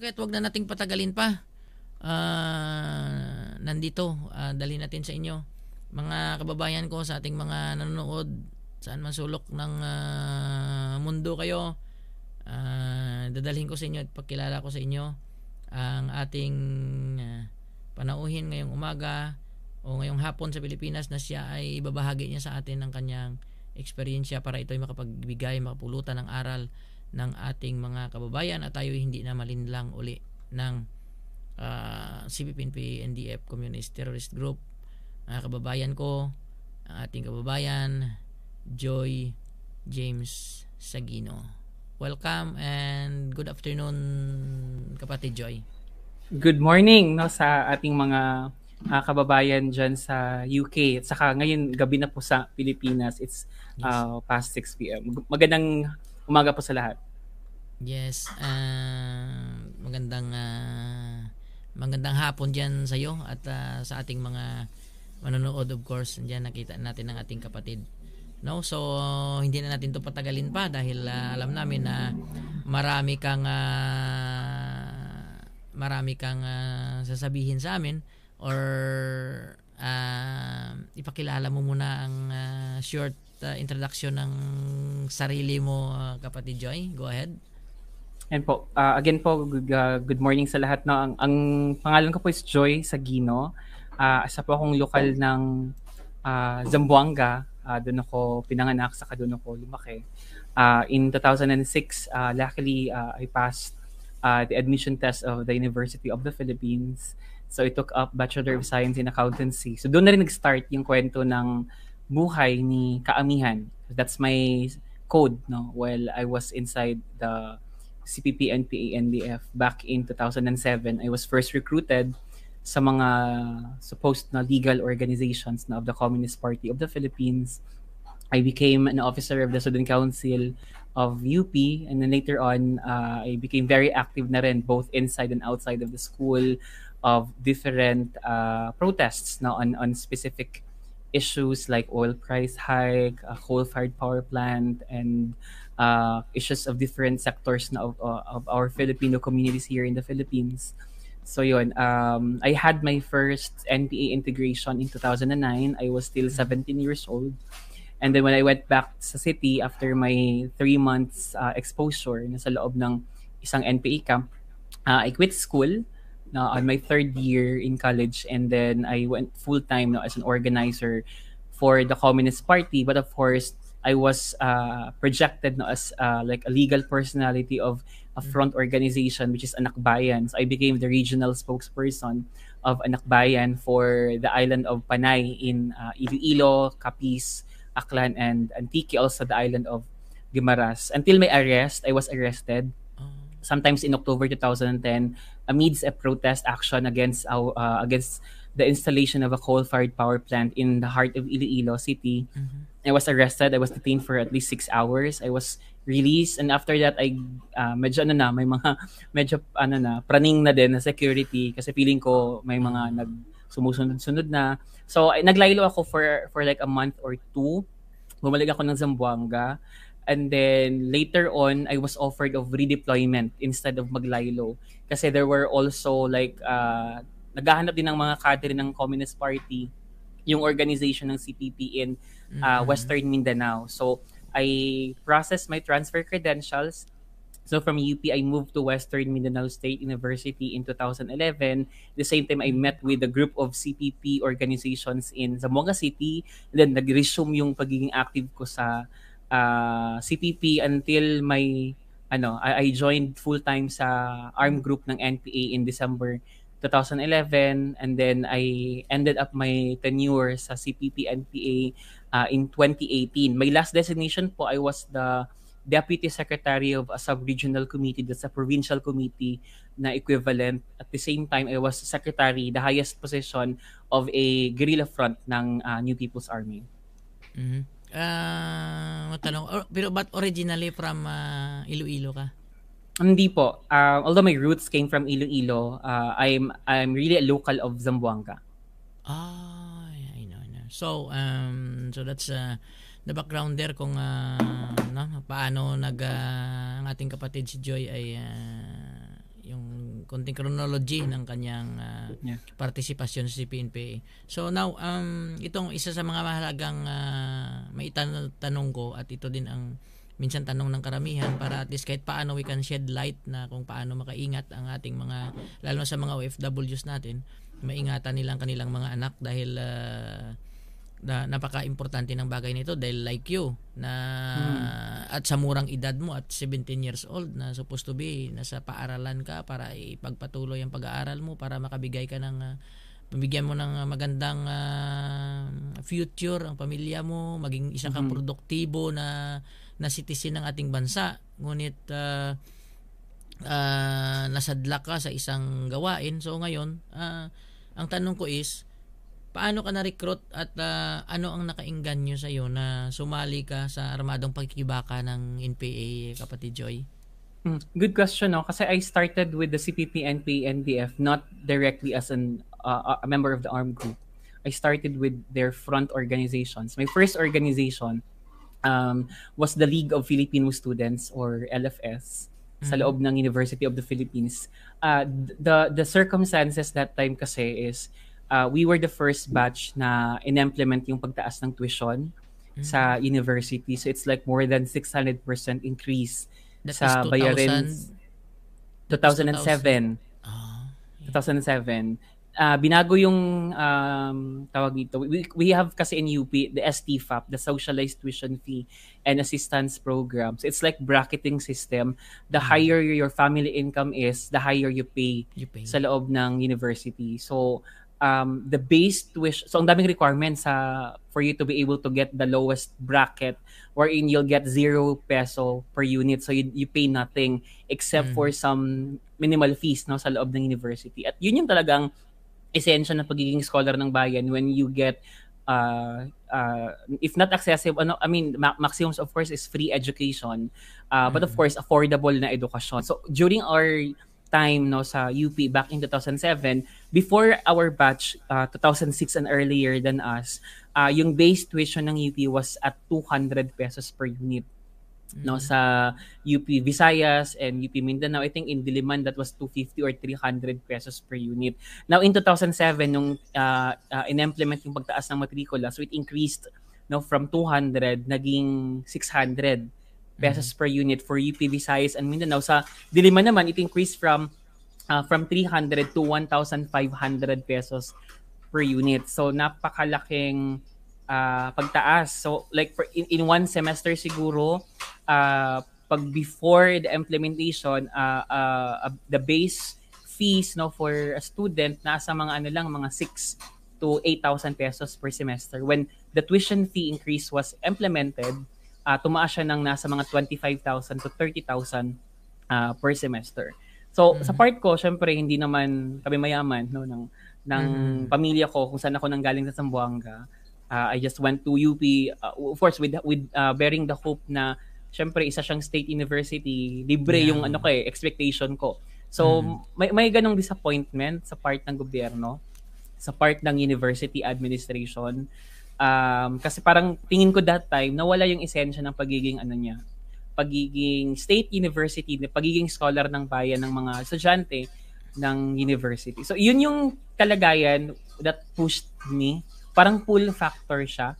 Okay, wag na nating patagalin pa. Uh, nandito, uh, dali natin sa inyo. Mga kababayan ko sa ating mga nanonood, saan man sulok ng uh, mundo kayo, uh, dadalhin ko sa inyo at pagkilala ko sa inyo ang ating uh, panauhin ngayong umaga o ngayong hapon sa Pilipinas na siya ay ibabahagi niya sa atin ng kanyang eksperyensya para ito ay makapagbigay, makapulutan ng aral ng ating mga kababayan at tayo hindi na malinlang uli ng uh, CPPNP NDF Communist Terrorist Group. Mga kababayan ko ang ating kababayan Joy James Sagino. Welcome and good afternoon kapatid Joy. Good morning no sa ating mga uh, kababayan dyan sa UK at saka ngayon gabi na po sa Pilipinas. It's uh, past 6 p.m. Magandang umaga po sa lahat. Yes, uh, magandang uh, magandang hapon diyan sa iyo at uh, sa ating mga manonood of course. Diyan nakita natin ang ating kapatid. No, so hindi na natin 'to patagalin pa dahil uh, alam namin na marami kang uh, marami kang uh, sasabihin sa amin or uh, ipakilala mo muna ang uh, short uh, introduction ng sarili mo uh, kapatid Joy. Go ahead. And po, uh, again po, good, uh, good morning sa lahat. No? Ang, ang pangalan ko po is Joy Sagino. Uh, isa po akong lokal ng uh, Zamboanga. Uh, doon ako pinanganak, sa doon ako lumaki. Uh, in 2006, uh, luckily, uh, I passed uh, the admission test of the University of the Philippines. So I took up Bachelor of Science in Accountancy. So doon na rin nag-start yung kwento ng buhay ni Kaamihan. That's my code no while I was inside the CPP NPA NDF back in 2007. I was first recruited sa mga supposed na legal organizations na of the Communist Party of the Philippines. I became an officer of the Student Council of UP and then later on uh, I became very active na rin both inside and outside of the school of different uh, protests now on, on specific issues like oil price hike, a coal-fired power plant, and uh, issues of different sectors na of, uh, of our Filipino communities here in the Philippines. So yun, um, I had my first NPA integration in 2009. I was still 17 years old. And then when I went back sa city after my three months uh, exposure na sa loob ng isang NPA camp, uh, I quit school na on my third year in college and then I went full time no, as an organizer for the Communist Party but of course I was uh, projected no, as uh, like a legal personality of a mm. front organization which is Anakbayan so I became the regional spokesperson of Anak Anakbayan for the island of Panay in uh, Iloilo, Capiz, Aklan and Antique also the island of Guimaras until my arrest I was arrested. Sometimes in October 2010 amidst a protest action against our uh, against the installation of a coal-fired power plant in the heart of Iloilo City. Mm-hmm. I was arrested. I was detained for at least six hours. I was released and after that I uh, medyo ano na may mga medyo ano na praning na din na security kasi feeling ko may mga nag sumusunod-sunod na. So ay, naglaylo ako for for like a month or two. Bumalik ako ng Zamboanga. And then later on, I was offered of redeployment instead of maglaylo. Kasi there were also like, uh, naghahanap din ng mga cadre ng Communist Party, yung organization ng CPP in uh, mm-hmm. Western Mindanao. So, I processed my transfer credentials. So from UP, I moved to Western Mindanao State University in 2011. At the same time, I met with a group of CPP organizations in Zamboanga City. And then nag-resume yung pagiging active ko sa uh, CPP until my ano, I, I joined full-time sa ARM group ng NPA in December 2011 and then I ended up my tenure sa CPP NPA uh, in 2018. My last designation po I was the Deputy Secretary of a Sub-Regional Committee, that's a provincial committee na equivalent. At the same time, I was Secretary, the highest position of a guerrilla front ng uh, New People's Army. Mm-hmm. Uh, matanong, or, pero but originally from uh, Iloilo ka? Hindi po. Uh, although my roots came from Iloilo, uh, I'm I'm really a local of Zamboanga. Ah, I know, I know. So, um, so that's uh, the background there kung uh, no, paano nag uh, ang ating kapatid si Joy ay uh, konting chronology ng kanyang uh, Yeah. partisipasyon sa CPNPA. So now um itong isa sa mga mahalagang uh, maitanong ko at ito din ang minsan tanong ng karamihan para at least kahit paano we can shed light na kung paano makaingat ang ating mga lalo sa mga OFWs natin maingatan nilang kanilang mga anak dahil uh, na napaka-importante ng bagay nito dahil like you na at sa murang edad mo at 17 years old na supposed to be nasa paaralan ka para ipagpatuloy ang pag-aaral mo para makabigay ka ng uh, mo ng magandang uh, future ang pamilya mo maging isa kang produktibo na na citizen ng ating bansa. Ngunit uh, uh, nasadla ka sa isang gawain. So ngayon uh, ang tanong ko is paano ka na-recruit at uh, ano ang nakaingganyo sa iyo na sumali ka sa armadong pagkibaka ng NPA kapatid Joy? Mm, Good question, no? Kasi I started with the CPP, NPA, NDF not directly as an uh, a member of the armed group. I started with their front organizations. My first organization um, was the League of Filipino Students or LFS sa loob ng University of the Philippines. Uh, the the circumstances that time kasi is uh, we were the first batch na in-implement yung pagtaas ng tuition sa university. So it's like more than 600% increase That sa 2000 bayarin that is 2007. Ah, 2007. Ah, binago yung um, tawag dito. We, we have kasi in UP the STFAP, the Socialized Tuition Fee and Assistance Programs. It's like bracketing system. The higher your family income is, the higher you pay you pay. sa loob ng university. So, um, the base tuition, so ang daming requirements sa for you to be able to get the lowest bracket wherein you'll get zero peso per unit. So, you, you pay nothing except Mm. for some minimal fees no, sa loob ng university. At yun yung talagang esensya ng pagiging scholar ng bayan when you get uh, uh, if not excessive ano I mean ma- maximums of course is free education uh, but of course affordable na edukasyon so during our time no sa UP back in 2007 before our batch uh, 2006 and earlier than us uh, yung base tuition ng UP was at 200 pesos per unit no sa UP Visayas and UP Mindanao. I think in Diliman that was 250 or 300 pesos per unit. Now in 2007 nung uh, uh, in-implement yung pagtaas ng matrikula so it increased no from 200 naging 600 pesos per unit for UP Visayas and Mindanao sa Diliman naman it increased from uh, from 300 to 1,500 pesos per unit so napakalaking uh, pagtaas. So like for in, in one semester siguro uh, pag before the implementation uh, uh, uh, the base fees no for a student nasa mga ano lang mga 6 to 8,000 pesos per semester. When the tuition fee increase was implemented, uh, tumaas siya ng nasa mga 25,000 to 30,000 uh, per semester. So sa part ko, syempre hindi naman kami mayaman no ng ng pamilya ko kung saan ako nanggaling sa Zamboanga. Uh, I just went to UP uh, of course with with uh, bearing the hope na syempre isa siyang state university, libre Yeah. yung ano ko eh, expectation ko. So may may ganong disappointment sa part ng gobyerno, sa part ng university administration. Um, kasi parang tingin ko that time nawala yung esensya ng pagiging ano niya, pagiging state university, pagiging scholar ng bayan ng mga estudyante ng university. So yun yung kalagayan that pushed me. Parang pull factor siya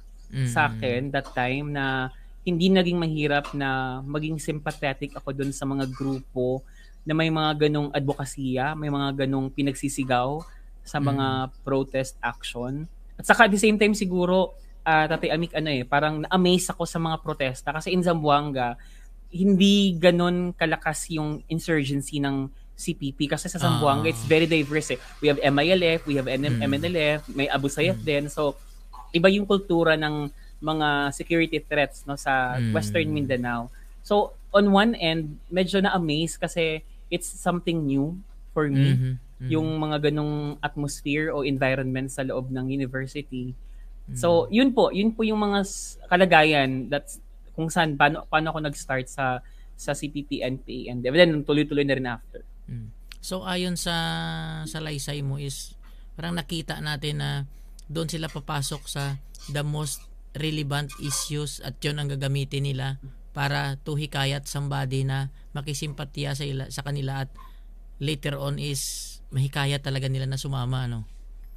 sa akin that time na hindi naging mahirap na maging sympathetic ako dun sa mga grupo na may mga ganong advokasya, may mga ganong pinagsisigaw sa mga protest action. At saka at the same time siguro, uh, Tatay Amik, ano eh, parang na-amaze ako sa mga protesta kasi in Zamboanga, hindi ganon kalakas yung insurgency ng CPP kasi sa Zamboanga Ah. it's very diverse eh. We have MILF, we have NM, Mm. MNLF, may Abu Sayyaf din. So iba yung kultura ng mga security threats no sa Mm. Western Mindanao. So on one end, medyo na-amaze kasi it's something new for me Mhm. Mhm. yung mga ganong atmosphere o environment sa loob ng university. So, yun po, yun po yung mga kalagayan that's kung saan paano paano ako nag-start sa sa CPP NPA and then tuloy-tuloy na rin after. Mm. So ayon sa sa laysay mo is parang nakita natin na doon sila papasok sa the most relevant issues at yun ang gagamitin nila para to hikayat somebody na makisimpatiya sa ila, sa kanila at later on is mahikaya talaga nila na sumama ano.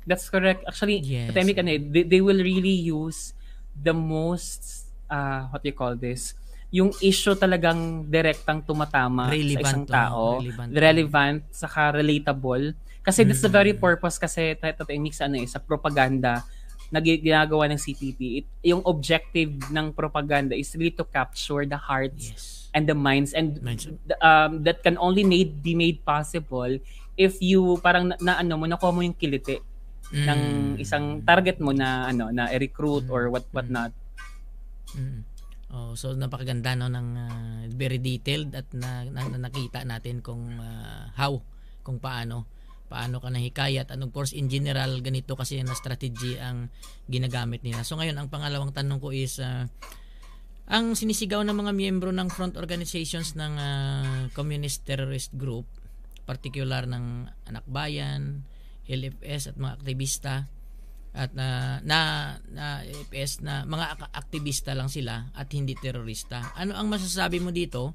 That's correct. Actually, Yes. pandemic ano, they, they will really use the most uh, what you call this? Yung issue talagang direktang tumatama Relevant, sa isang oh, tao. relevant. relevant, saka relatable. Kasi that's the very purpose kasi tayo mix ano eh, sa propaganda na gi- ginagawa ng CPP. It, yung objective ng propaganda is really to capture the hearts Yes. and the minds and Minds. um, that can only made be made possible if you parang na, na ano mo nakuha mo yung kiliti ng Mm. isang target mo na ano na i-recruit or what what not. Mm. Oh, so napakaganda no ng ah, very detailed at na, na- na- nakita natin kung ah, how kung paano paano ka nahikayat and of course in general ganito kasi na strategy ang ginagamit nila. So ngayon ang pangalawang tanong ko is ah, ang sinisigaw ng mga miyembro ng front organizations ng ah, communist terrorist group particular ng Anak Bayan, LFS at mga aktivista at na na, na LFS na mga ak- aktivista lang sila at hindi terorista. Ano ang masasabi mo dito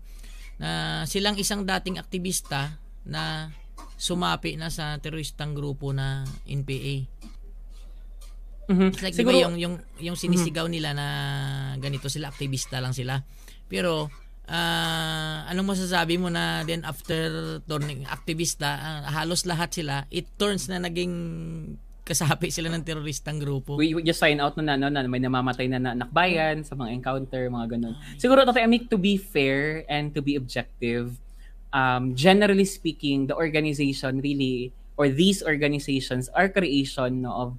na silang isang dating aktivista na sumapi na sa teroristang grupo na NPA? Mhm. It's like Siguro diba yung yung yung sinisigaw nila na ganito sila aktivista lang sila. Pero ah anong masasabi mo na then after turning aktivista ah, halos lahat sila it turns na naging kasapi sila ng teroristang grupo. we, we just find out na, na, na, na may namamatay na na nakbayan sa mga encounter, mga ganun. Siguro, Tatay Amik, to be fair and to be objective, um, generally speaking, the organization really, or these organizations are creation no, of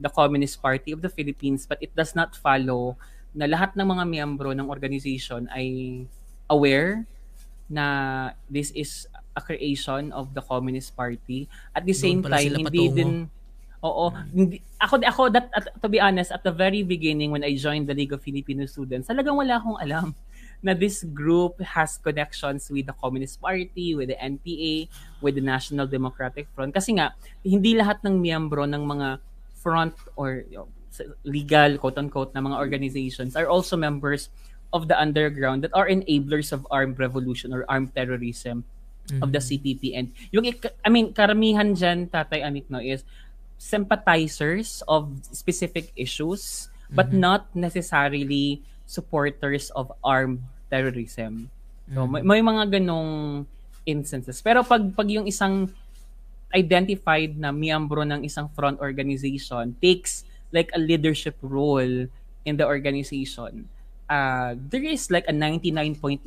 the Communist Party of the Philippines, but it does not follow na lahat ng mga miyembro ng organization ay aware na this is a creation of the Communist Party. At the same time, hindi patungo. din Oo. Hindi, ako, ako that, at, to be honest, at the very beginning when I joined the League of Filipino Students, talagang wala akong alam na this group has connections with the Communist Party, with the NPA, with the National Democratic Front. Kasi nga, hindi lahat ng miyembro ng mga front or you know, legal, quote-unquote, na mga organizations are also members of the underground that are enablers of armed revolution or armed terrorism of the CPP. And yung, I mean, karamihan dyan, Tatay Amik, no, is sympathizers of specific issues, but not necessarily supporters of armed terrorism. So, may, may mga ganong instances. Pero pag, pag yung isang identified na miyembro ng isang front organization takes like a leadership role in the organization, uh, there is like a 99.99%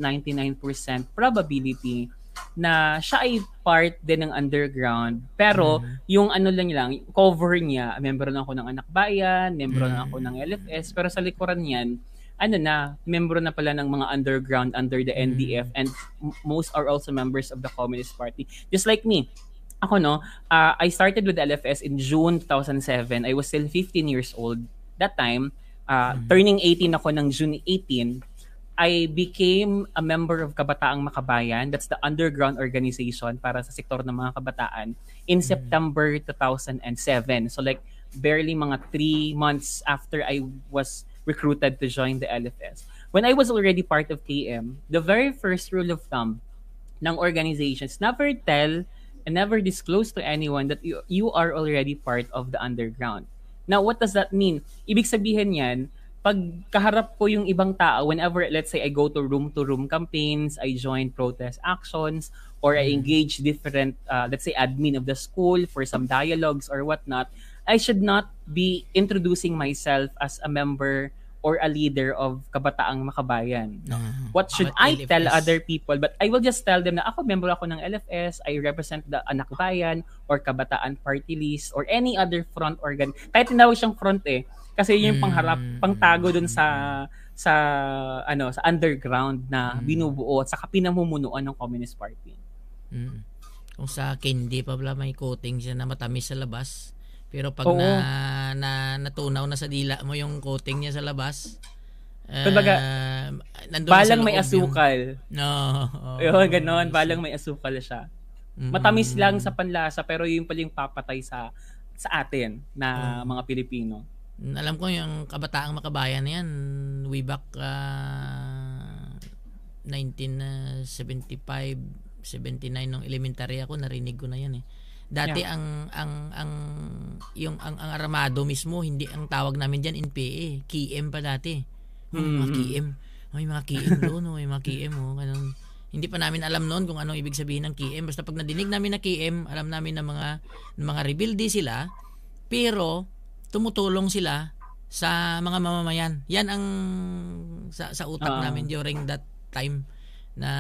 probability na siya ay part din ng underground. Pero yung ano lang lang, cover niya, membro na ako ng Anak Bayan, membro na ako ng LFS, pero sa likuran niyan, ano na, membro na pala ng mga underground under the NDF and m- most are also members of the Communist Party. Just like me, ako no, uh, I started with LFS in June 2007. I was still 15 years old. That time, uh, turning 18 ako ng June 18, I became a member of Kabataang Makabayan. That's the underground organization para sa sektor ng mga kabataan in September 2007. So like barely mga three months after I was recruited to join the LFS. When I was already part of KM, the very first rule of thumb ng organizations, never tell and never disclose to anyone that you, you are already part of the underground. Now, what does that mean? Ibig sabihin yan, pag kaharap ko yung ibang tao, whenever, let's say, I go to room-to-room campaigns, I join protest actions, or I engage different, uh, let's say, admin of the school for some dialogues or whatnot, I should not be introducing myself as a member or a leader of Kabataang Makabayan. No? What should I Bakit tell LFS? other people? But I will just tell them na ako, member ako ng LFS, I represent the Anak Bayan or Kabataan Party List or any other front organ. Kahit tinawag siyang front eh. Kasi yun yung pangharap, Mm. pangtago dun sa sa ano sa underground na Mm. binubuo at saka pinamumunuan ng Communist Party. Mm. Kung sa candy pa pala may coating siya na matamis sa labas. Pero pag Oo. na, na natunaw na sa dila mo yung coating niya sa labas, ah, Kumbaga, nandun Balang may loob yung- asukal. No. oo. Yun, ganon. Balang may asukal siya. Mm. Matamis lang sa panlasa pero yun pala yung papatay sa sa atin na mga Pilipino. Mm, Alam ko yung kabataang makabayan na yan, way back ah, 1975, 79 nung elementary ako, narinig ko na yan eh. Dati Yeah. ang ang ang yung ang, ang armado mismo hindi ang tawag namin diyan NPA, KM pa dati. May mga. KM. May mga KM doon, oh, may mga KM oh, ganun. Hindi pa namin alam noon kung anong ibig sabihin ng KM. Basta pag nadinig namin na KM, alam namin na mga na mga rebelde sila, pero tumutulong sila sa mga mamamayan. Yan ang sa, sa utak Ah. namin during that time na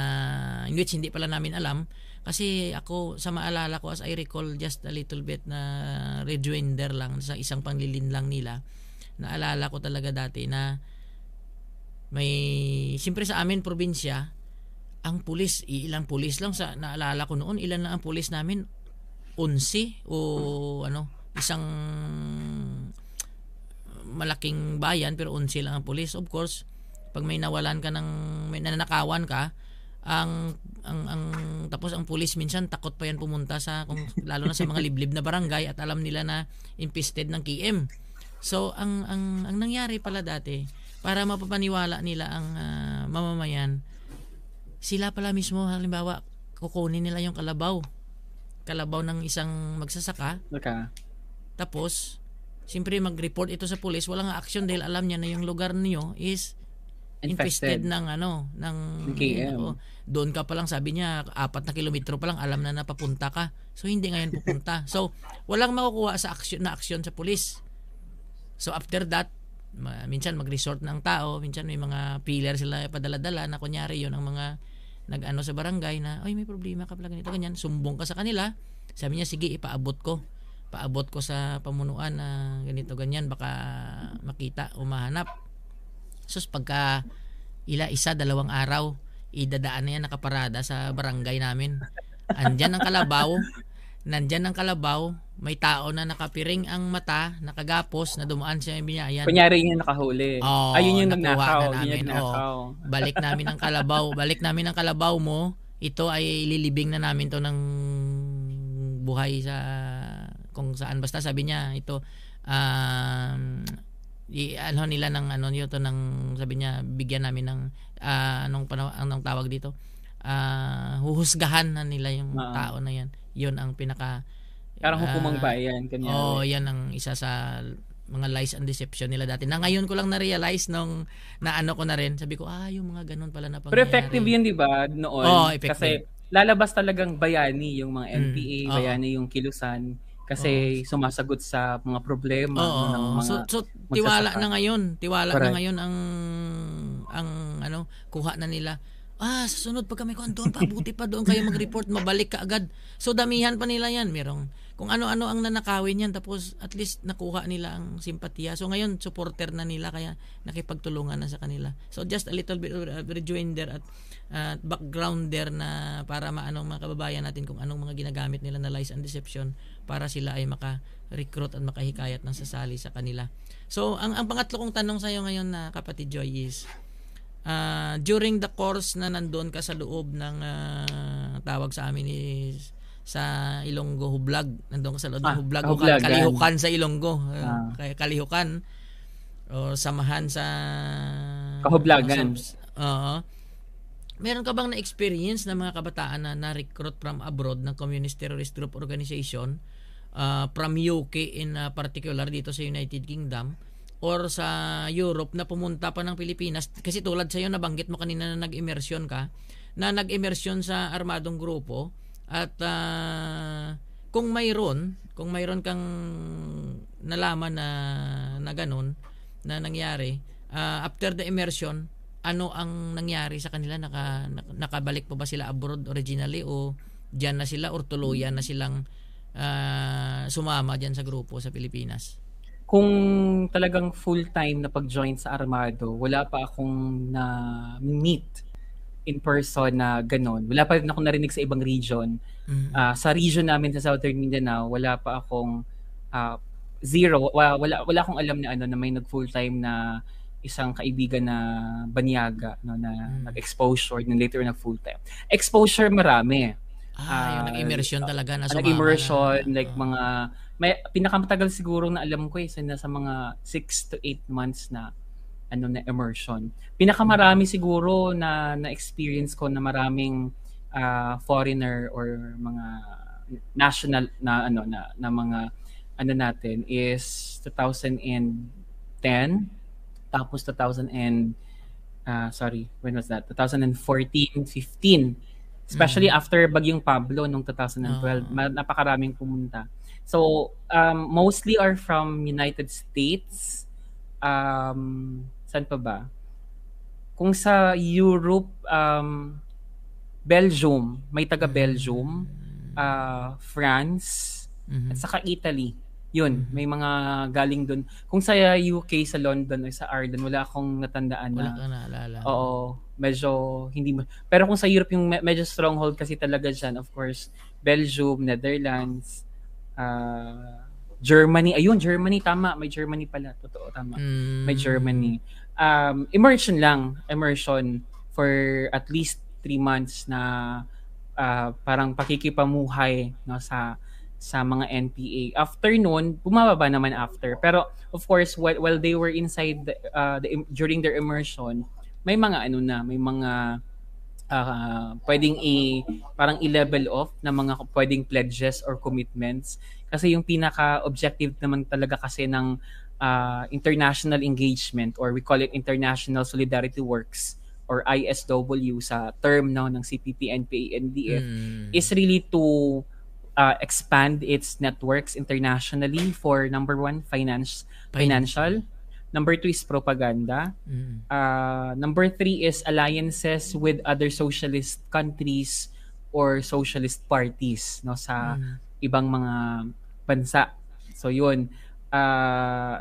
in which hindi pala namin alam kasi ako sa maalala ko as I recall just a little bit na rejoinder lang sa isang panglilin lang nila. Naalala ko talaga dati na may siyempre sa amin probinsya ang pulis ilang pulis lang sa naalala ko noon ilan lang ang pulis namin? 11 o ano isang malaking bayan pero 11 lang ang pulis. Of course pag may nawalan ka ng may nanakawan ka ang ang ang tapos ang pulis minsan takot pa yan pumunta sa kung lalo na sa mga liblib na barangay at alam nila na infested ng KM. So ang ang ang nangyari pala dati para mapapaniwala nila ang ah, mamamayan sila pala mismo halimbawa kukunin nila yung kalabaw kalabaw ng isang magsasaka Okay. tapos siyempre mag-report ito sa pulis walang action dahil alam niya na yung lugar niyo is infested, Infested. ng ano ng KM. Doon ka pa lang sabi niya apat na kilometro pa lang alam na napapunta ka. So hindi ngayon pupunta. So walang makukuha sa action na action sa pulis. So after that minsan mag-resort ng tao minsan may mga pillar sila padala-dala na kunyari yon ang mga nag-ano sa barangay na ay may problema ka pala ganito ganyan. Sumbong ka sa kanila. Sabi niya sige ipaabot ko. Paabot ko sa pamunuan na ganito ganyan. Baka makita o mahanap sus pagka ila isa dalawang araw idadaan na yan nakaparada sa barangay namin. Andyan ang kalabaw. Nandyan ang kalabaw. May tao na nakapiring ang mata nakagapos na dumaan siya yung binyayan Kunyari yun yung nakahuli. Oo, Ayun yung nagnakaw. na Yun namin, yung nagnakaw. balik namin ang kalabaw. Balik namin ang kalabaw mo. Ito ay ililibing na namin to ng buhay sa kung saan. Basta sabi niya ito um, i, ano nila ng ano niyo to ng sabi niya bigyan namin ng ah, anong panaw, anong tawag dito ah huhusgahan na nila yung Oo. tao na yan yun ang pinaka Parang hukumang ah, bayan. Oo, oh, yan ang isa sa mga lies and deception nila dati. Na ngayon ko lang na-realize nung naano ko na rin. Sabi ko, ah, yung mga ganun pala na pangyayari. Pero effective yun, di ba, noon? Oo, effective. Kasi lalabas talagang bayani yung mga Mm, NPA, oo. bayani yung kilusan. Kasi sumasagot sa mga problema Oo. ng mga so, so tiwala na ngayon. Tiwala Correct. na ngayon ang ang ano, kuha na nila. Ah, sa sunod pag kami kuhan doon, pabuti pa doon kayo mag-report, mabalik ka agad. So damihan pa nila yan. Merong kung ano-ano ang nanakawin yan tapos at least nakuha nila ang simpatiya. So ngayon supporter na nila kaya nakipagtulungan na sa kanila. So just a little bit of rejoinder at at background there na para maano mga kababayan natin kung anong mga ginagamit nila na lies and deception para sila ay maka-recruit at makahikayat ng sasali sa kanila. So ang ang pangatlo kong tanong sa iyo ngayon na kapatid Joy is ah, during the course na nandoon ka sa loob ng ah, tawag sa amin is sa Ilonggo Hublag. Nandoon ka sa loob ng Ah, Hublag o Hublagan. Kalihukan sa Ilonggo. Ah. Kaya Kalihukan o samahan sa Kahublagan. Oo. Meron ka bang na-experience ng mga kabataan na na-recruit from abroad ng Communist Terrorist Group Organization uh, from UK in uh, particular dito sa United Kingdom or sa Europe na pumunta pa ng Pilipinas kasi tulad sa iyo nabanggit mo kanina na nag-immersion ka na nag-immersion sa armadong grupo at uh, kung mayroon kung mayroon kang nalaman na na ganun na nangyari uh, after the immersion ano ang nangyari sa kanila? Naka, nak- nakabalik pa ba sila abroad originally o diyan na sila or tuluyan na silang ah, sumama diyan sa grupo sa Pilipinas? Kung talagang full-time na pag-join sa Armado, wala pa akong na meet in person na ganon. Wala pa rin ako narinig sa ibang region. Mm. Ah, sa region namin sa Southern Mindanao, wala pa akong ah, zero, wala, wala, wala akong alam na ano na may nag full-time na isang kaibigan na banyaga no na Mm. nag-exposure and later nag full-time. Exposure marami. ah, yung Ah, nag-immersion talaga na sumama nag-immersion na, like Oo. mga may pinakamatagal siguro na alam ko is na sa mga 6 to 8 months na ano na immersion. Pinakamarami siguro na na experience ko na maraming uh, foreigner or mga national na ano na, na mga ano natin is 2010 tapos 2000 and uh, sorry when was that 2014 15 especially mm. after bagyong Pablo nung 2012 uh-huh. napakaraming pumunta so um, mostly are from United States um, saan pa ba kung sa Europe um, Belgium may taga Belgium uh, France mm-hmm. at saka Italy yun, mm-hmm. may mga galing doon. Kung sa UK, sa London, o sa Ireland, wala akong natandaan wala na. Wala kang naalala. Oo, medyo hindi mo. Pero kung sa Europe, yung medyo stronghold kasi talaga dyan, of course, Belgium, Netherlands, uh, Germany. Ayun, Germany, tama. May Germany pala. Totoo, tama. Mm. May Germany. Um, immersion lang. Immersion for at least three months na uh, parang pakikipamuhay no, sa sa mga NPA. After noon, bumababa naman after. Pero of course, while, while they were inside the, uh, the, during their immersion, may mga ano na, may mga uh, pwedeng i parang i-level off na mga pwedeng pledges or commitments kasi yung pinaka objective naman talaga kasi ng uh, international engagement or we call it international solidarity works or ISW sa term no ng CPP NPA NDF mm. is really to uh, expand its networks internationally for number one, finance, financial. Number two is propaganda. Mm. Uh, number three is alliances with other socialist countries or socialist parties no sa mm. ibang mga bansa. So yun. Uh,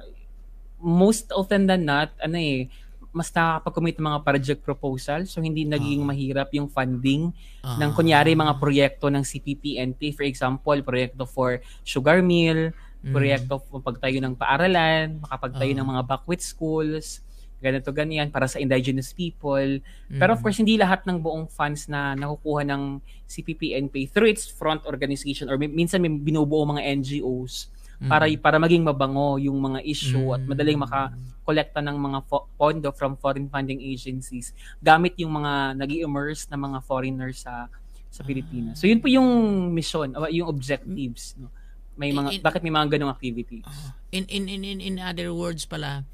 most often than not, ano eh, mas nakakapag-commit ng mga project proposal so hindi naging uh-huh. mahirap yung funding uh-huh. ng kunyari mga proyekto ng CPPNP for example proyekto for sugar mill mm. proyekto for pagtayo ng paaralan makapagtayo uh-huh. ng mga backwit schools ganito ganyan para sa indigenous people mm. pero of mm. course hindi lahat ng buong funds na nakukuha ng CPPNP through its front organization or minsan may binubuo mga NGOs para mm. para maging mabango yung mga issue mm. at madaling makakolekta ng mga fo- pondo from foreign funding agencies gamit yung mga nag immerse na mga foreigners sa sa Pilipinas. So yun po yung mission, yung objectives, no. May mga in, bakit may mga ganung activities? In, in in in in other words pala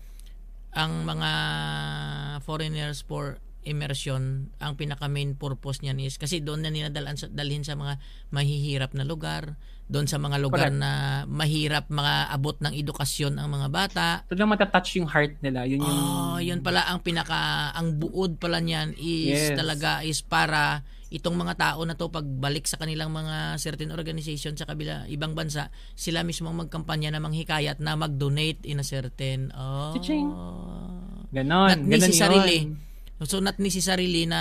ang mga foreigners for immersion, ang pinaka main purpose niyan is kasi doon na nila dalhin sa, dalhin sa mga mahihirap na lugar, doon sa mga lugar Correct. na mahirap makaabot ng edukasyon ang mga bata. Ito lang matatouch yung heart nila. Yun yung... Oh, yun pala ang pinaka, ang buod pala niyan is yes. talaga is para itong mga tao na to pagbalik sa kanilang mga certain organization sa kabila ibang bansa sila mismo magkampanya na manghikayat na mag-donate in a certain oh Chiching. ganon not ganon yun. So not necessarily na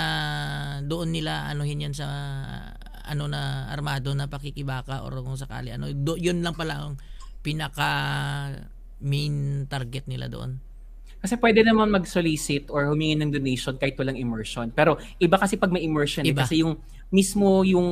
doon nila anuhin yan sa ano na armado na pakikibaka or kung sakali ano do, yun lang pala ang pinaka main target nila doon. Kasi pwede naman mag-solicit or humingi ng donation kahit walang immersion. Pero iba kasi pag may immersion eh, iba. Eh, kasi yung mismo yung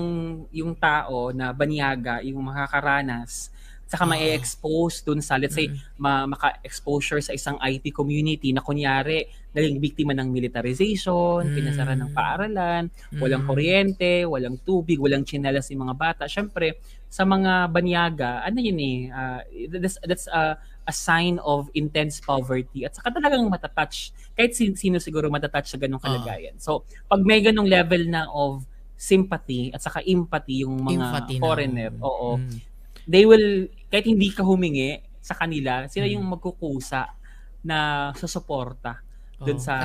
yung tao na banyaga, yung makakaranas saka uh-huh. ma-expose dun sa let's say mm-hmm. ma- maka-exposure sa isang IT community na kunyari naging biktima ng militarization, mm-hmm. pinasara ng paaralan, mm-hmm. walang kuryente, walang tubig, walang tsinelas yung mga bata. Syempre, sa mga banyaga, ano yun eh, uh, that's, that's a, a sign of intense poverty at saka talagang matatouch. Kahit sino siguro matatouch sa ganong kalagayan. Uh-huh. So, pag may ganong level na of sympathy at saka empathy yung mga empathy foreigner, na. oo, mm they will, kahit hindi ka humingi sa kanila, sila yung hmm. magkukusa na susuporta dun oh. sa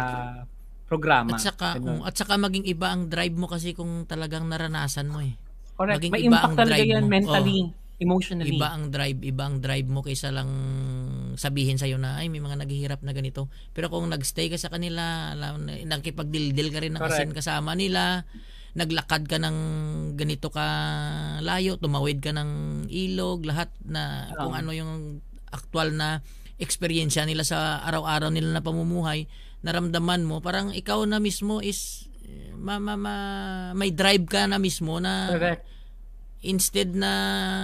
programa. At saka, um, at saka maging iba ang drive mo kasi kung talagang naranasan mo eh. Correct. Maging May iba impact ang talaga yan mo. mentally. Oh emotionally. Iba ang drive, iba ang drive mo kaysa lang sabihin sa iyo na ay may mga naghihirap na ganito. Pero kung nagstay ka sa kanila, nakikipagdildil ka rin ng asin kasama nila, naglakad ka ng ganito ka layo, tumawid ka ng ilog, lahat na kung ano yung actual na eksperyensya nila sa araw-araw nila na pamumuhay, naramdaman mo, parang ikaw na mismo is ma, ma, ma, may drive ka na mismo na Correct. instead na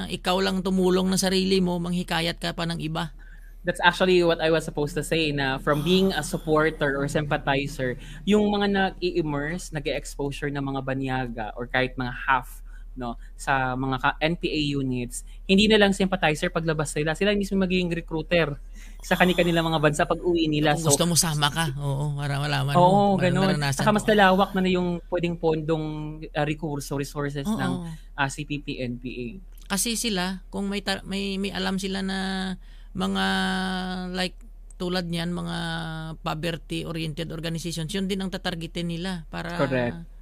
ikaw lang tumulong na sarili mo, manghikayat ka pa ng iba. That's actually what I was supposed to say na from being a supporter or sympathizer, yung mga nag-i-immerse, nag-exposure ng mga banyaga or kahit mga half no sa mga NPA units hindi na lang sympathizer paglabas nila. Sila mismo magiging recruiter sa kanila mga bansa pag uwi nila. Kung gusto mo sama ka? Oo para malaman oo, mo ganun. saka mas lalawak na, na yung pwedeng pondong uh, recurso resources oo, ng uh, CPP NPA kasi sila kung may tar- may may alam sila na mga like tulad niyan mga poverty oriented organizations yun din ang tatargetin nila para Correct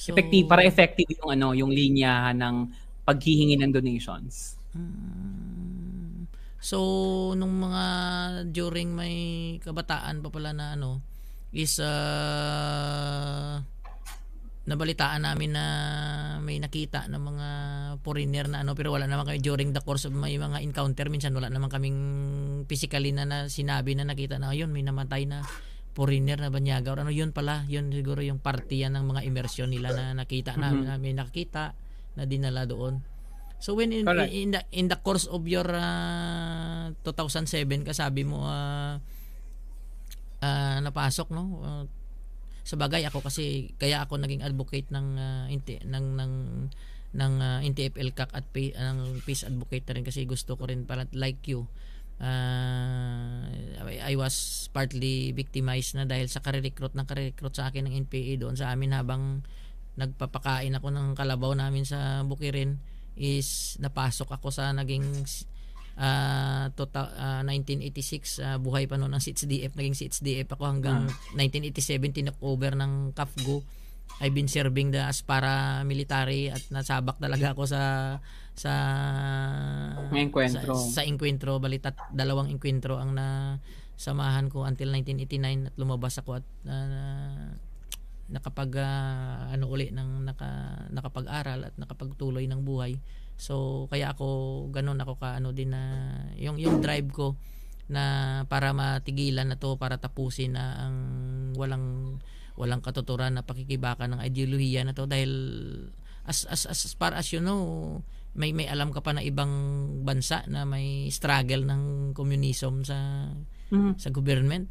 So, effective para effective yung ano, yung linya ng paghihingi ng donations. Hmm. So nung mga during may kabataan pa pala na ano is uh, nabalitaan namin na may nakita ng mga foreigner na ano pero wala naman kami during the course of may mga encounter. Minsan wala naman kaming physically na, na sinabi na nakita na ayun may namatay na foreigner na banyaga. Or ano yun pala yun siguro yung party yan ng mga immersion nila na nakita mm-hmm. na may nakita na dinala doon. So when in, in, in the in the course of your uh, 2007 kasabi mo uh, uh, napasok no? Uh, sa bagay ako kasi kaya ako naging advocate ng uh, inti, ng ng ng uh, NTFL CAC at pay, ng peace advocate rin kasi gusto ko rin para like you uh, I was partly victimized na dahil sa kare-recruit ng kare-recruit sa akin ng NPA doon sa amin habang nagpapakain ako ng kalabaw namin sa Bukirin is napasok ako sa naging uh, total, uh, 1986 uh, buhay pa noon ng CHDF naging CHDF ako hanggang uh. 1987 tinover ng CAFGO I've been serving the as para military at nasabak talaga ako sa sa enkwentro. Sa, sa enkwentro balitat dalawang enkwentro ang na samahan ko until 1989 at lumabas ako at uh, nakapag uh, ano uli ng naka, nakapag-aral at nakapagtuloy ng buhay. So kaya ako ganun ako ka ano din na yung yung drive ko na para matigilan na to para tapusin na ang walang walang katuturan na pakikibaka ng ideolohiya na to. Dahil as as as far as you know may may alam ka pa na ibang bansa na may struggle ng communism sa mm-hmm. sa government.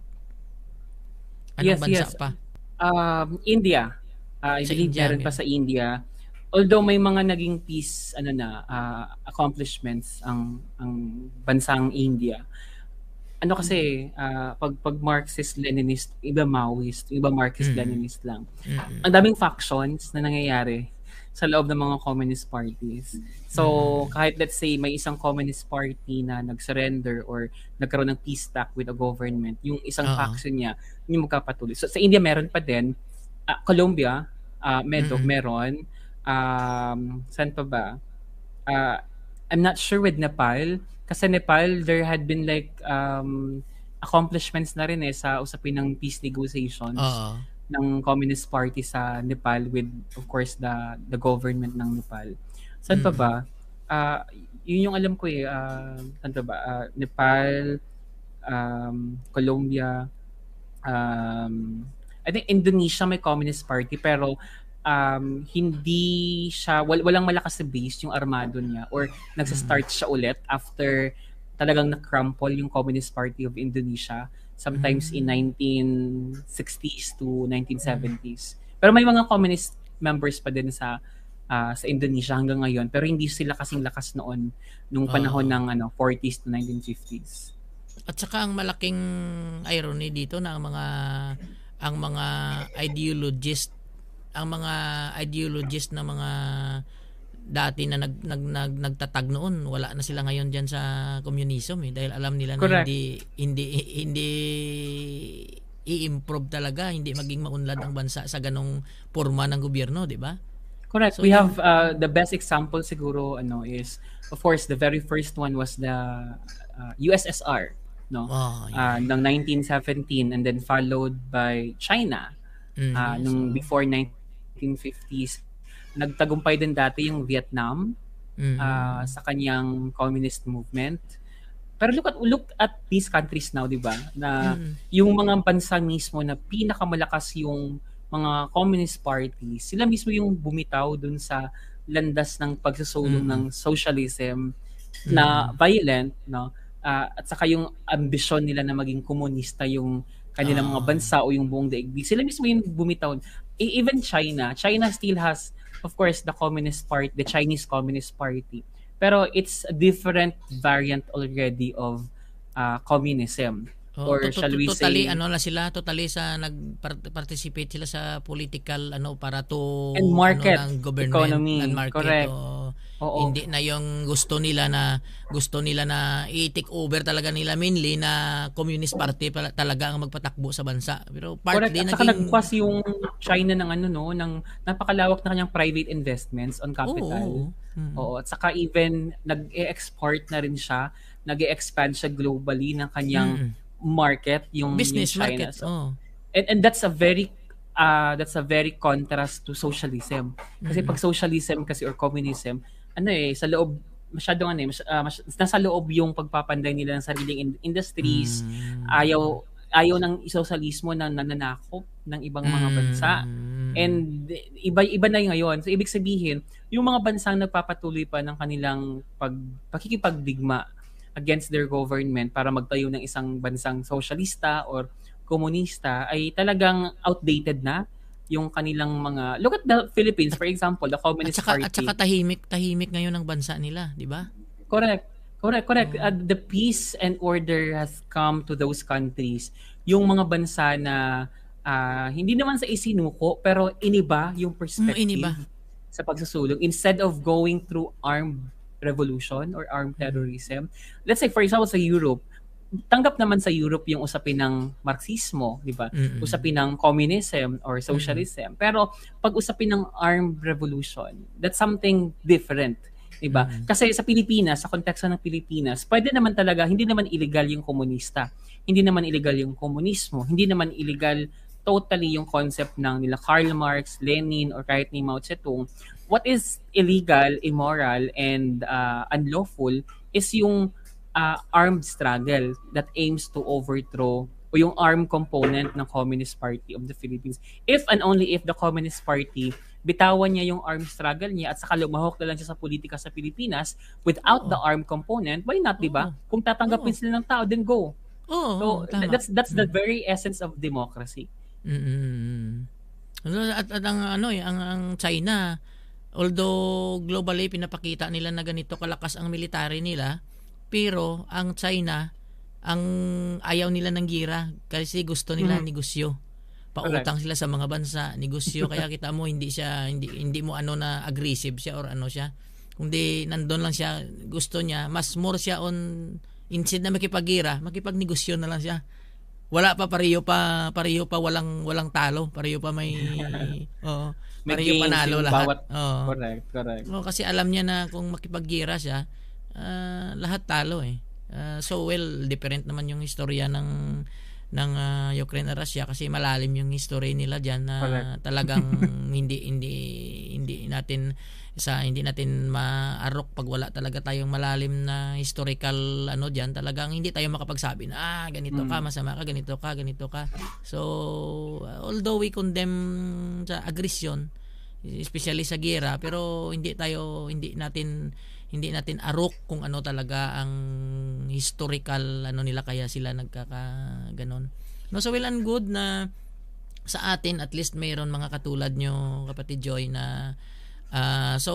Anong yes, bansa yes. pa? Um India. Uh, I sa believe India, meron pa sa India although may mga naging peace ano na uh, accomplishments ang ang bansang India ano kasi uh, pag pag Marxist Leninist iba Maoist iba Marxist mm-hmm. Leninist lang mm-hmm. ang daming factions na nangyayari sa loob ng mga communist parties so mm-hmm. kahit let's say may isang communist party na nag-surrender or nagkaroon ng peace talk with a government yung isang uh-huh. faction niya yung magkapatuloy so sa India meron pa din uh, Colombia uh, medo mm-hmm. meron um saan pa ba uh, I'm not sure with Nepal kasi Nepal, there had been like um, accomplishments na rin eh sa usapin ng peace negotiations uh-huh. ng Communist Party sa Nepal with, of course, the the government ng Nepal. Saan pa ba? Uh, yun yung alam ko eh. Uh, saan pa ba? Uh, Nepal, um, Colombia, um, I think Indonesia may Communist Party pero um, hindi siya, wal, walang malakas sa base yung armado niya or nagsa-start siya ulit after talagang na-crumple yung Communist Party of Indonesia sometimes in 1960s mm. to 1970s. Pero may mga communist members pa din sa uh, sa Indonesia hanggang ngayon pero hindi sila kasing lakas noon nung panahon uh, ng ano 40s to 1950s. At saka ang malaking irony dito na ang mga ang mga ideologists ang mga ideologies na mga dati na nag, nag, nag nagtatag noon wala na sila ngayon diyan sa communism eh dahil alam nila Correct. na hindi hindi hindi i-improve talaga hindi maging maunlad ang bansa sa ganong forma ng gobyerno di ba Correct. So, we have uh, the best example siguro ano is of course the very first one was the uh, USSR no oh, yeah. uh, ng 1917 and then followed by China mm-hmm. uh, nung so, before 19 1950s. Nagtagumpay din dati yung Vietnam mm-hmm. uh, sa kanyang communist movement. Pero look at look at these countries now, 'di ba? Na mm-hmm. yung mga bansa mismo na pinakamalakas yung mga communist parties, sila mismo yung bumitaw dun sa landas ng pagsusulong mm-hmm. ng socialism mm-hmm. na violent, no? uh, at saka yung ambisyon nila na maging komunista yung kanilang mga bansa o yung buong daigdig. Sila mismo yung bumitaw. E, even China, China still has, of course, the Communist Party, the Chinese Communist Party. Pero it's a different variant already of uh, communism. Oh, or shall we totally, say ano na sila totally sa nag-participate sila sa political ano para to and market ano, ng government economy. and market. Correct. O, Oo. Hindi na yung gusto nila na gusto nila na i-take over talaga nila mainly na Communist Party pala, talaga ang magpatakbo sa bansa. Pero part Correct. din At saka nagpas yung China ng ano no, ng napakalawak na kanyang private investments on capital. Oo. Hmm. Oo. At saka even nag-export na rin siya, nag-expand siya globally ng kanyang hmm. market, yung business yung China. market. So, oh. and, and that's a very uh, that's a very contrast to socialism. Kasi mm-hmm. pag socialism kasi or communism, ano eh, sa loob, masyadong ano eh, mas, uh, mas, nasa loob yung pagpapanday nila ng sariling in- industries. Mm. Ayaw, ayaw ng isosalismo na nananakop ng ibang mga mm. bansa. And iba iba na yung ngayon. So ibig sabihin, yung mga bansang nagpapatuloy pa ng kanilang pag pakikipagdigma against their government para magtayo ng isang bansang socialista or komunista ay talagang outdated na yung kanilang mga look at the Philippines for example the Communist at saka, Party at saka tahimik tahimik ngayon ng bansa nila di ba correct correct correct oh. uh, the peace and order has come to those countries yung mga bansa na uh, hindi naman sa isinuko pero iniba yung perspective mm, iniba. sa pagsusulong instead of going through armed revolution or armed mm. terrorism let's say for example sa Europe tanggap naman sa Europe yung usapin ng Marxismo, di ba? Mm-hmm. Usapin ng communism or socialism. Mm-hmm. Pero pag usapin ng armed revolution, that's something different. Diba? Mm-hmm. Kasi sa Pilipinas, sa konteksto ng Pilipinas, pwede naman talaga, hindi naman illegal yung komunista. Hindi naman illegal yung komunismo. Hindi naman illegal totally yung concept ng nila Karl Marx, Lenin, or kahit ni Mao Zedong. What is illegal, immoral, and uh, unlawful is yung uh, armed struggle that aims to overthrow o yung armed component ng Communist Party of the Philippines. If and only if the Communist Party bitawan niya yung armed struggle niya at saka lumahok na lang siya sa politika sa Pilipinas without oh. the armed component, why not, oh. di ba? Kung tatanggapin oh. sila ng tao, then go. Oh, so, tama. that's that's the mm. very essence of democracy. Mm-hmm. At, at ang ano eh, ang, ang China, although globally pinapakita nila na ganito kalakas ang military nila, pero ang China, ang ayaw nila ng gira kasi gusto nila mm-hmm. negosyo. Pautang sila sa mga bansa, negosyo kaya kita mo hindi siya hindi hindi mo ano na aggressive siya or ano siya. Kundi nandoon lang siya, gusto niya, mas more siya on instead na makipagira, makipagnegosyo na lang siya. Wala pa pareho pa pareho pa walang walang talo, pareho pa may oh, pareho panalo lahat. Bawat, oh. Correct, correct. Oh, kasi alam niya na kung makipaggira siya, uh, lahat talo eh. Uh, so well, different naman yung istorya ng ng uh, Ukraine at Russia kasi malalim yung history nila diyan na Correct. talagang hindi hindi hindi natin sa hindi natin maarok pag wala talaga tayong malalim na historical ano diyan talagang hindi tayo makapagsabi na ah ganito ka mm. masama ka ganito ka ganito ka so uh, although we condemn sa aggression especially sa gera pero hindi tayo hindi natin hindi natin arok kung ano talaga ang historical ano nila kaya sila nagkaka ganon. No so well and good na sa atin at least mayroon mga katulad nyo kapatid Joy na uh, so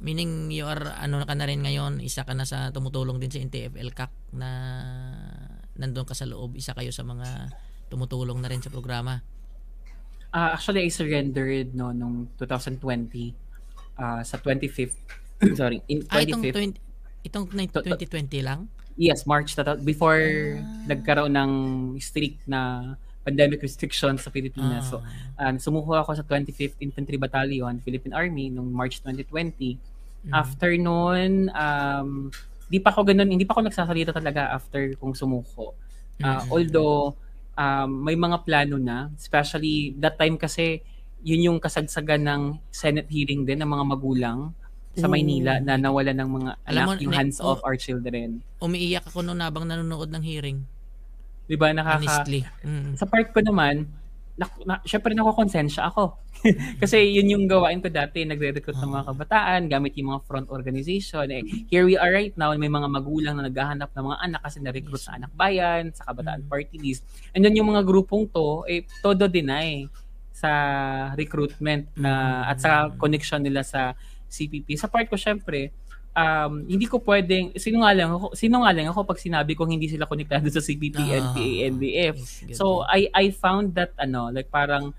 meaning you are ano ka na rin ngayon isa ka na sa tumutulong din sa NTFL CAC na nandoon ka sa loob isa kayo sa mga tumutulong na rin sa programa. Uh, actually I surrendered no nung 2020 uh, sa 25th Sorry, in 25th. Ah, itong, 20, itong 2020 lang? Yes, March before ah. nagkaroon ng strict na pandemic restrictions sa Pilipinas. Ah. So, um, sumuko ako sa 25th Infantry Battalion, Philippine Army noong March 2020. Mm-hmm. After noon, um, di pa ako ganun, hindi pa ako nagsasalita talaga after kung sumuko. Uh, mm-hmm. Although, um, may mga plano na, especially that time kasi yun yung kasagsagan ng Senate hearing din ng mga magulang sa Maynila na nawala ng mga Alam anak mo, yung hands off oh, our children. Umiiyak ako noon habang nanonood ng hearing. 'Di ba nakaka Honestly. Mm. Sa part ko naman, na, na, syempre nakokonsensya ako. Kasi yun yung gawain ko dati, nagre-recruit ng mga ah. kabataan gamit yung mga front organization. Eh, here we are right now, may mga magulang na naghahanap ng mga anak kasi na-recruit sa anak bayan, sa kabataan mm. party list. And then yung mga grupong to, eh, todo deny sa recruitment na at sa connection nila sa CPP. Sa part ko syempre, um, hindi ko pwedeng, sinungaling ako, sinungaling ako pag sinabi kong hindi sila konektado sa CPP, uh, NPA. Yes, so, I, I found that, ano, like parang,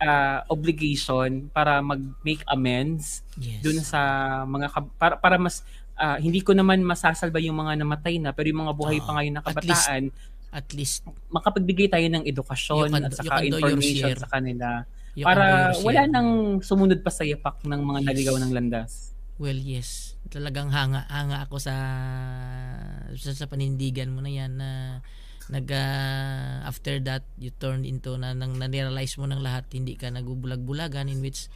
uh, obligation para mag-make amends yes. dun sa mga, para, para mas, uh, hindi ko naman masasalba yung mga namatay na, pero yung mga buhay uh, pa ngayon na kabataan, at least, at least makapagbigay tayo ng edukasyon can, at saka information sa kanila. You para wala nang sumunod pa sa yapak ng mga naligaw ng landas. Well, yes. Talagang hanga hanga ako sa sa, sa panindigan mo na 'yan na nag uh, after that you turn into na nang na-realize mo ng lahat hindi ka nagubulag-bulagan in which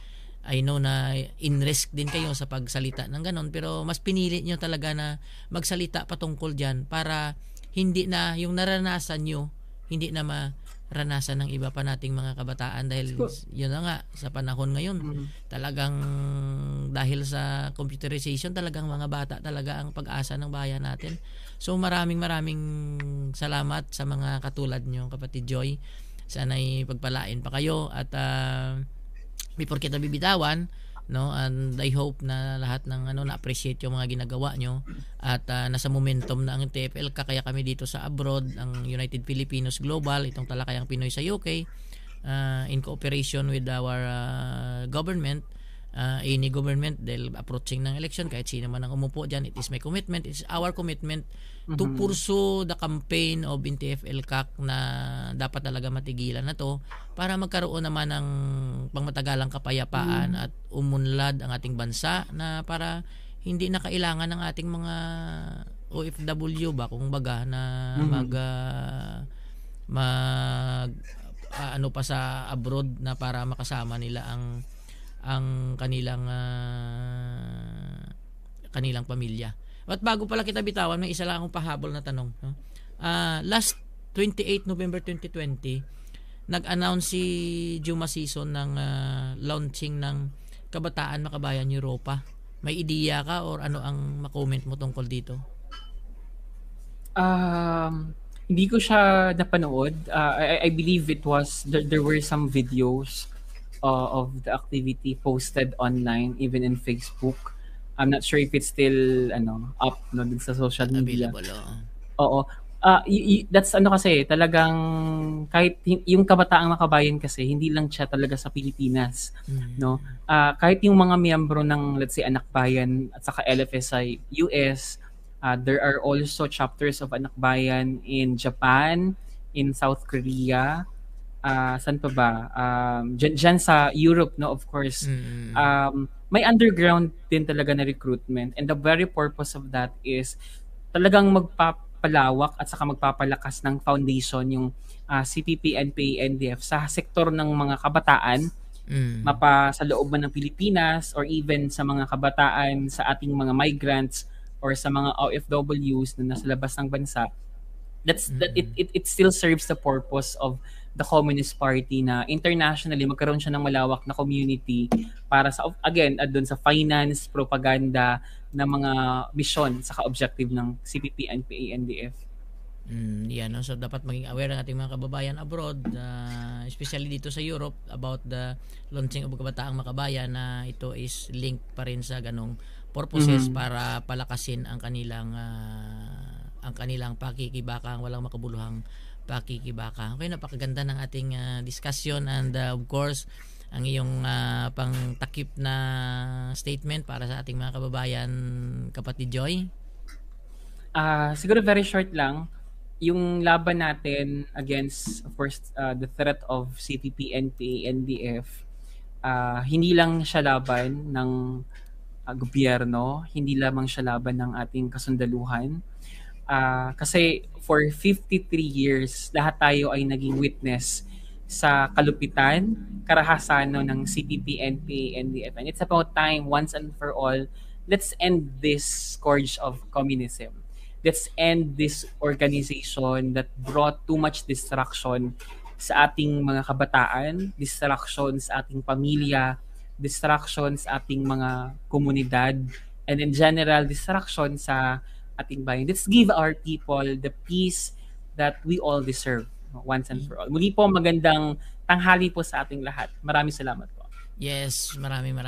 I know na in risk din kayo sa pagsalita ng ganon pero mas pinili nyo talaga na magsalita patungkol diyan para hindi na yung naranasan nyo hindi na ma ranasan ng iba pa nating mga kabataan dahil yun na nga sa panahon ngayon mm-hmm. talagang dahil sa computerization talagang mga bata talaga ang pag-asa ng bayan natin. So maraming maraming salamat sa mga katulad nyo kapatid Joy. Sana'y pagpalain pa kayo at uh, before kita bibitawan no? And I hope na lahat ng ano na-appreciate yung mga ginagawa nyo. At uh, nasa momentum na ang TFL kaya kami dito sa abroad ang United Filipinos Global itong talakayang Pinoy sa UK uh, ah, in cooperation with our uh, government uh, any government dahil approaching ng election kahit sino man ang umupo dyan it is my commitment it's our commitment to mm-hmm. pursue the campaign of NTFL CAC na dapat talaga matigilan na to para magkaroon naman ng pangmatagalang kapayapaan mm. at umunlad ang ating bansa na para hindi na kailangan ng ating mga OFW ba kung baga na mm-hmm. mag uh, mag uh, ano pa sa abroad na para makasama nila ang ang kanilang uh, kanilang pamilya. At bago pala kita bitawan, may isa lang akong pahabol na tanong. No? Uh, last 28 November 2020, nag-announce si Juma Season ng uh, launching ng Kabataan Makabayan Europa. May ideya ka or ano ang makomment mo tungkol dito? Um, hindi ko siya napanood. Uh, I, I believe it was, there, there were some videos uh, of the activity posted online, even in Facebook. I'm not sure if it's still ano up no dun sa social media. Available. Oh. Oo. Uh, y- y- that's ano kasi talagang kahit yung kabataang makabayan kasi hindi lang siya talaga sa Pilipinas mm. no uh, kahit yung mga miyembro ng let's say anak bayan at saka LFSI US uh, there are also chapters of anak bayan in Japan in South Korea uh, saan pa ba um dyan, dyan sa Europe no of course mm. um may underground din talaga na recruitment and the very purpose of that is talagang magpapalawak at saka magpapalakas ng foundation yung uh, CPP, NPA, NDF sa sektor ng mga kabataan mm. mapa sa loob man ng Pilipinas or even sa mga kabataan sa ating mga migrants or sa mga OFWs na nasa labas ng bansa that's mm-hmm. that it, it it still serves the purpose of the Communist Party na internationally magkaroon siya ng malawak na community para sa again at doon sa finance, propaganda na mga mission sa objective ng CPP, NPA, NDF. Mm, yan, no? so dapat maging aware ng ating mga kababayan abroad, uh, especially dito sa Europe about the launching of Kabataang Makabayan na ito is link pa rin sa ganong purposes mm-hmm. para palakasin ang kanilang uh, ang kanilang pakikibakang walang makabuluhang pakikibaka. Okay, napakaganda ng ating uh, discussion and uh, of course, ang iyong uh, pangtakip na statement para sa ating mga kababayan, kapatid Joy? Uh, siguro very short lang. Yung laban natin against, of course, uh, the threat of CPP, NPA, NDF, uh, hindi lang siya laban ng uh, gobyerno, hindi lamang siya laban ng ating kasundaluhan, Uh, kasi for 53 years, lahat tayo ay naging witness sa kalupitan, karahasan no, ng CPP, NPA, NDF. And it's about time, once and for all, let's end this scourge of communism. Let's end this organization that brought too much destruction sa ating mga kabataan, distraction sa ating pamilya, distraction sa ating mga komunidad, and in general, distraction sa ating bayan. Let's give our people the peace that we all deserve once and for all. Muli po magandang tanghali po sa ating lahat. Maraming salamat po. Yes, marami marami